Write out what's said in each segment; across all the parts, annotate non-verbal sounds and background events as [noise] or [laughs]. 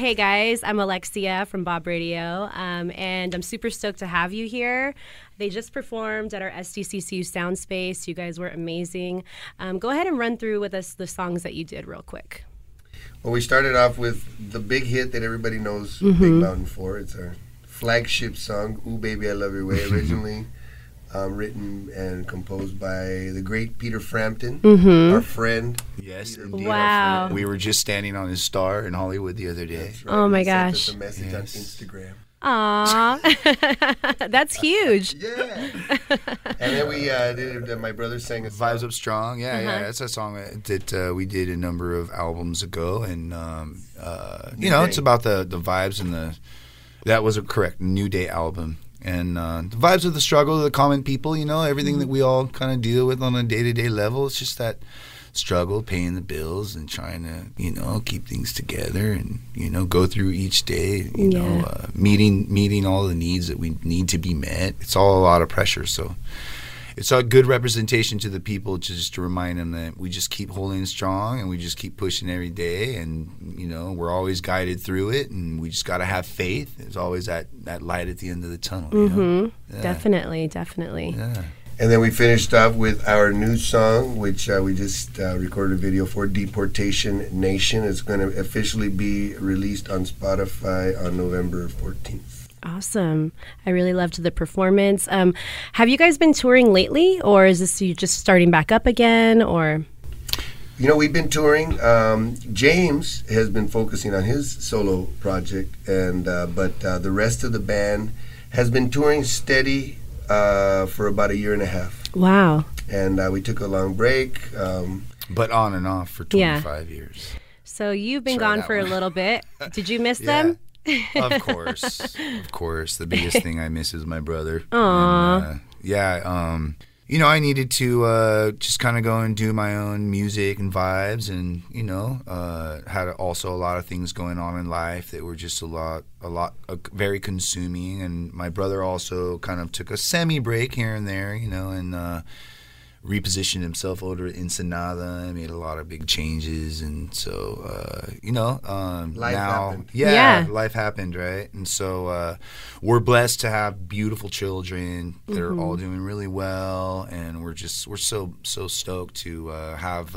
Hey guys, I'm Alexia from Bob Radio, um, and I'm super stoked to have you here. They just performed at our SDCCU Sound Space. You guys were amazing. Um, go ahead and run through with us the songs that you did real quick. Well, we started off with the big hit that everybody knows Mhm. Big Mountain for. It's our flagship song, Ooh Baby I Love Your Way, [laughs] originally um, written and composed by the great Peter Frampton, Mhm. our friend. Yes, indeed. Wow. We were just standing on his star in Hollywood the other day. Right. Oh my He sent gosh. us a message on Instagram. Aw, [laughs] that's huge. [laughs] Yeah. and then we uh, did uh, my brother sang a Vibes Up Strong, yeah, Uh-huh. yeah. That's a song that uh, we did a number of albums ago, and um, uh, you know, it's about the the vibes and the. That was a correct New Day album, and uh, the vibes of the struggle of the common people. You know, everything that we all kind of deal with on a day to day level. It's just that struggle, paying the bills, and trying to you know keep things together, and you know go through each day. You know, uh, meeting meeting all the needs that we need to be met. It's all a lot of pressure, so it's a good representation to the people to just to remind them that we just keep holding strong and we just keep pushing every day and you know we're always guided through it and we just got to have faith there's always that that light at the end of the tunnel you know? Mm-hmm. Yeah. Definitely, definitely. yeah And then we finished off with our new song, which uh, we just uh, recorded a video for, Deportation Nation. It's going to officially be released on Spotify on November 14th. Awesome. I really loved the performance. Um, have you guys been touring lately, or is this you just starting back up again, or? You know, we've been touring. Um, James has been focusing on his solo project, and uh, but uh, the rest of the band has been touring steady uh, for about a year and a half. Wow. And uh, we took a long break. Um, but on and off for Yeah. 25 years So you've been Try gone that for a little bit. [laughs] Did you miss Yeah. them? Of [laughs] course. Of course. The biggest thing i miss is my brother. Aw. And, uh, yeah um you know i needed to uh just kind of go and do my own music and vibes and you know uh had also a lot of things going on in life that were just a lot a lot uh, very consuming. And my brother also kind of took a semi break here and there you know and uh repositioned himself over at Ensenada, made a lot of big changes, and so uh, you know, um, Life now, happened. yeah, Yeah. life happened, right? And so uh, we're blessed to have beautiful children that are all doing really well, and we're just we're so so stoked to uh, have.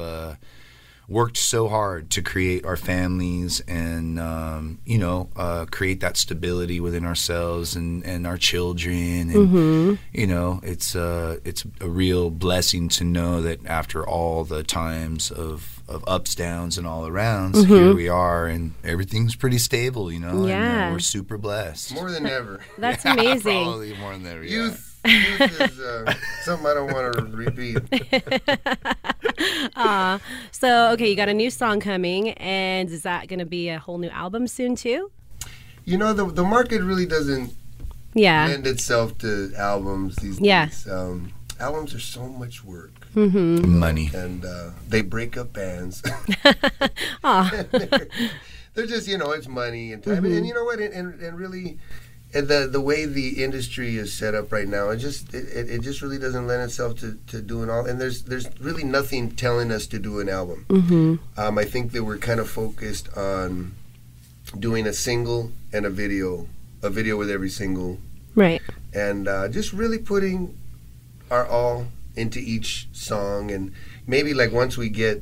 Worked so hard to create our families and um, you know uh, create that stability within ourselves and, and our children and you know it's uh, it's a real blessing to know that after all the times of, of ups downs and all arounds here we are and everything's pretty stable you know and, uh, Yeah. we're super blessed more than ever. [laughs] That's [laughs] Yeah, amazing. probably more than ever yeah. Youth, youth is uh, something I don't want to repeat. [laughs] Aw. So okay, you got a new song coming, and is that going to be a whole new album soon too? You know, the the market really doesn't Yeah. lend itself to albums these Yeah. days. Um, albums are so much work, Mm-hmm. money and uh, they break up bands. [laughs] [laughs] Aw. they're, they're just, you know, it's money and time, Mm-hmm. and you know what, and, and, and really. And the the way the industry is set up right now, it just it, it just really doesn't lend itself to, to doing all. And there's there's really nothing telling us to do an album. Mm-hmm. Um, I think that we're kind of focused on doing a single and a video, a video with every single, Right. and uh, just really putting our all into each song. And maybe like once we get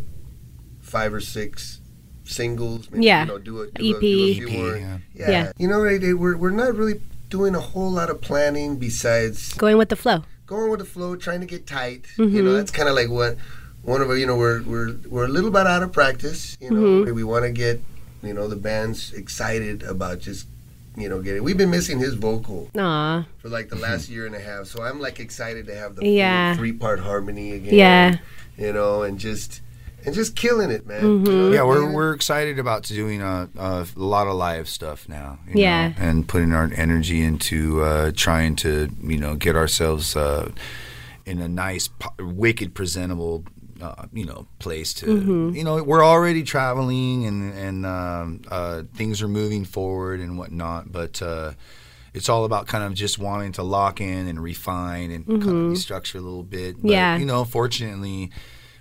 five or six singles. Maybe, Yeah. You know, do a, do EP. A, do a EP, more. yeah. Yeah. Yeah. You know, they, we're we're not really doing a whole lot of planning besides Going with the flow. going with the flow, trying to get tight. Mm-hmm. You know, that's kind of like what one of our, you know, we're we're we're a little bit out of practice. You know, Mm-hmm. we want to get you know the band's excited about just you know getting. We've been missing his vocal Aw. for like the last year and a half, so I'm like excited to have the Yeah. three part harmony again. Yeah. you know, and just and just killing it, man. Mm-hmm. You know Yeah, we're mean? we're excited about doing a, a lot of live stuff now. you Yeah. know, and putting our energy into uh, trying to you know get ourselves uh, in a nice, wicked, presentable. Uh, you know, place to Mm-hmm. you know we're already traveling and and um, uh, things are moving forward and whatnot, but uh, it's all about kind of just wanting to lock in and refine and kind of restructure a little bit. But, Mm-hmm. Yeah. you know, fortunately,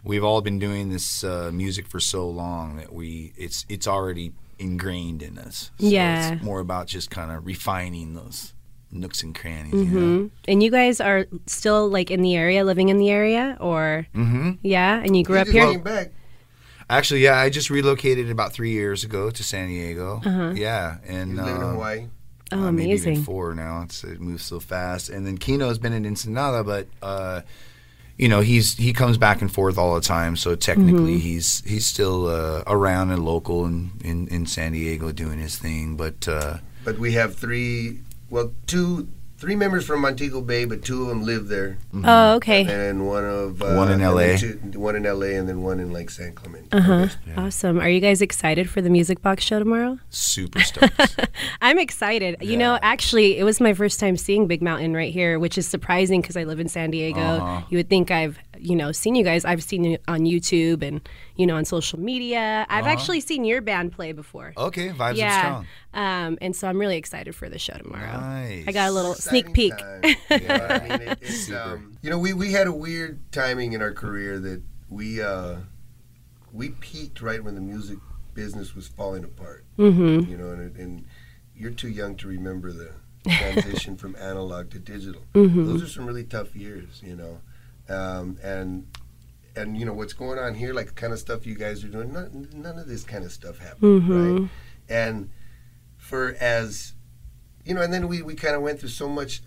we've all been doing this uh, music for so long that we it's it's already ingrained in us. So Yeah. it's more about just kind of refining those nooks and crannies. Mm-hmm. You know? And you guys are still like in the area, living in the area, or Mm-hmm. yeah? And you grew He up here. back. Actually, yeah, I just relocated about three years ago to San Diego. Yeah, and He's living in Hawaii. Oh, uh, maybe even amazing. four now. It's, it moves so fast. And then Quino's been in Ensenada, but uh, you know he's he comes back and forth all the time. So technically, Mm-hmm. he's he's still uh, around and local in, in in San Diego doing his thing. But uh, But we have three, well, two, three members from Montego Bay, but two of them live there. Oh, okay. And one of uh, One in LA. two- one in LA, and then one in like San Clemente. Uh huh. Awesome. Are you guys excited for the Music Box show tomorrow? super stoked. [laughs] I'm excited. You know, actually, it was my first time seeing Big Mountain right here, which is surprising because I live in San Diego. Uh-huh. You would think I've, you know, seen you guys. I've seen you on YouTube and, you know, on social media. I've actually seen your band play before. okay, vibes are yeah. strong. Um, and so I'm really excited for the show tomorrow. Nice. I got a little Exciting sneak peek. time. You know I mean? It- [laughs] it's, um, you know, we, we had a weird timing in our career that we uh, we peaked right when the music business was falling apart. Mm-hmm. You know, and, and you're too young to remember the transition [laughs] from analog to digital. Mm-hmm. Those are some really tough years. You know, um, and and you know what's going on here, like the kind of stuff you guys are doing. None, none of this kind of stuff happened, Mm-hmm. right? And for as you know, and then we, we kind of went through so much.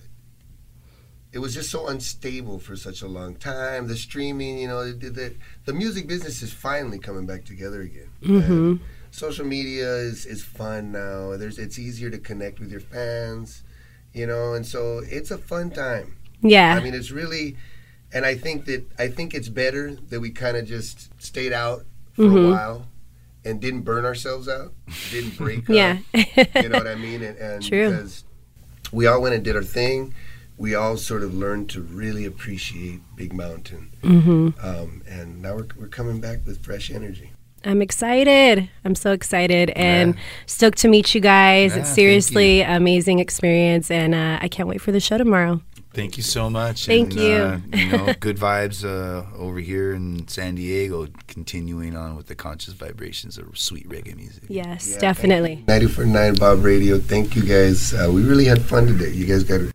It was just so unstable for such a long time. The streaming, you know, the, the, the music business is finally coming back together again. And social media is, is fun now. There's it's easier to connect with your fans, you know, and so it's a fun time. Yeah. I mean, it's really, and I think that I think it's better that we kind of just stayed out for Mm-hmm. a while and didn't burn ourselves out, didn't [laughs] break yeah. up. You know what I mean? And, and True. because we all went and did our thing, we all sort of learned to really appreciate Big Mountain. mm-hmm. Um, and now we're, we're coming back with fresh energy. I'm excited. I'm so excited and stoked to meet you guys. Yeah, it's thank seriously amazing experience, and uh, I can't wait for the show tomorrow. Thank you so much. Thank and, you. Uh, you know, [laughs] good vibes uh, over here in San Diego, continuing on with the conscious vibrations of sweet reggae music. Yes, Yeah, definitely. 94.9 Bob Radio. Thank you guys. Uh, we really had fun today. You guys got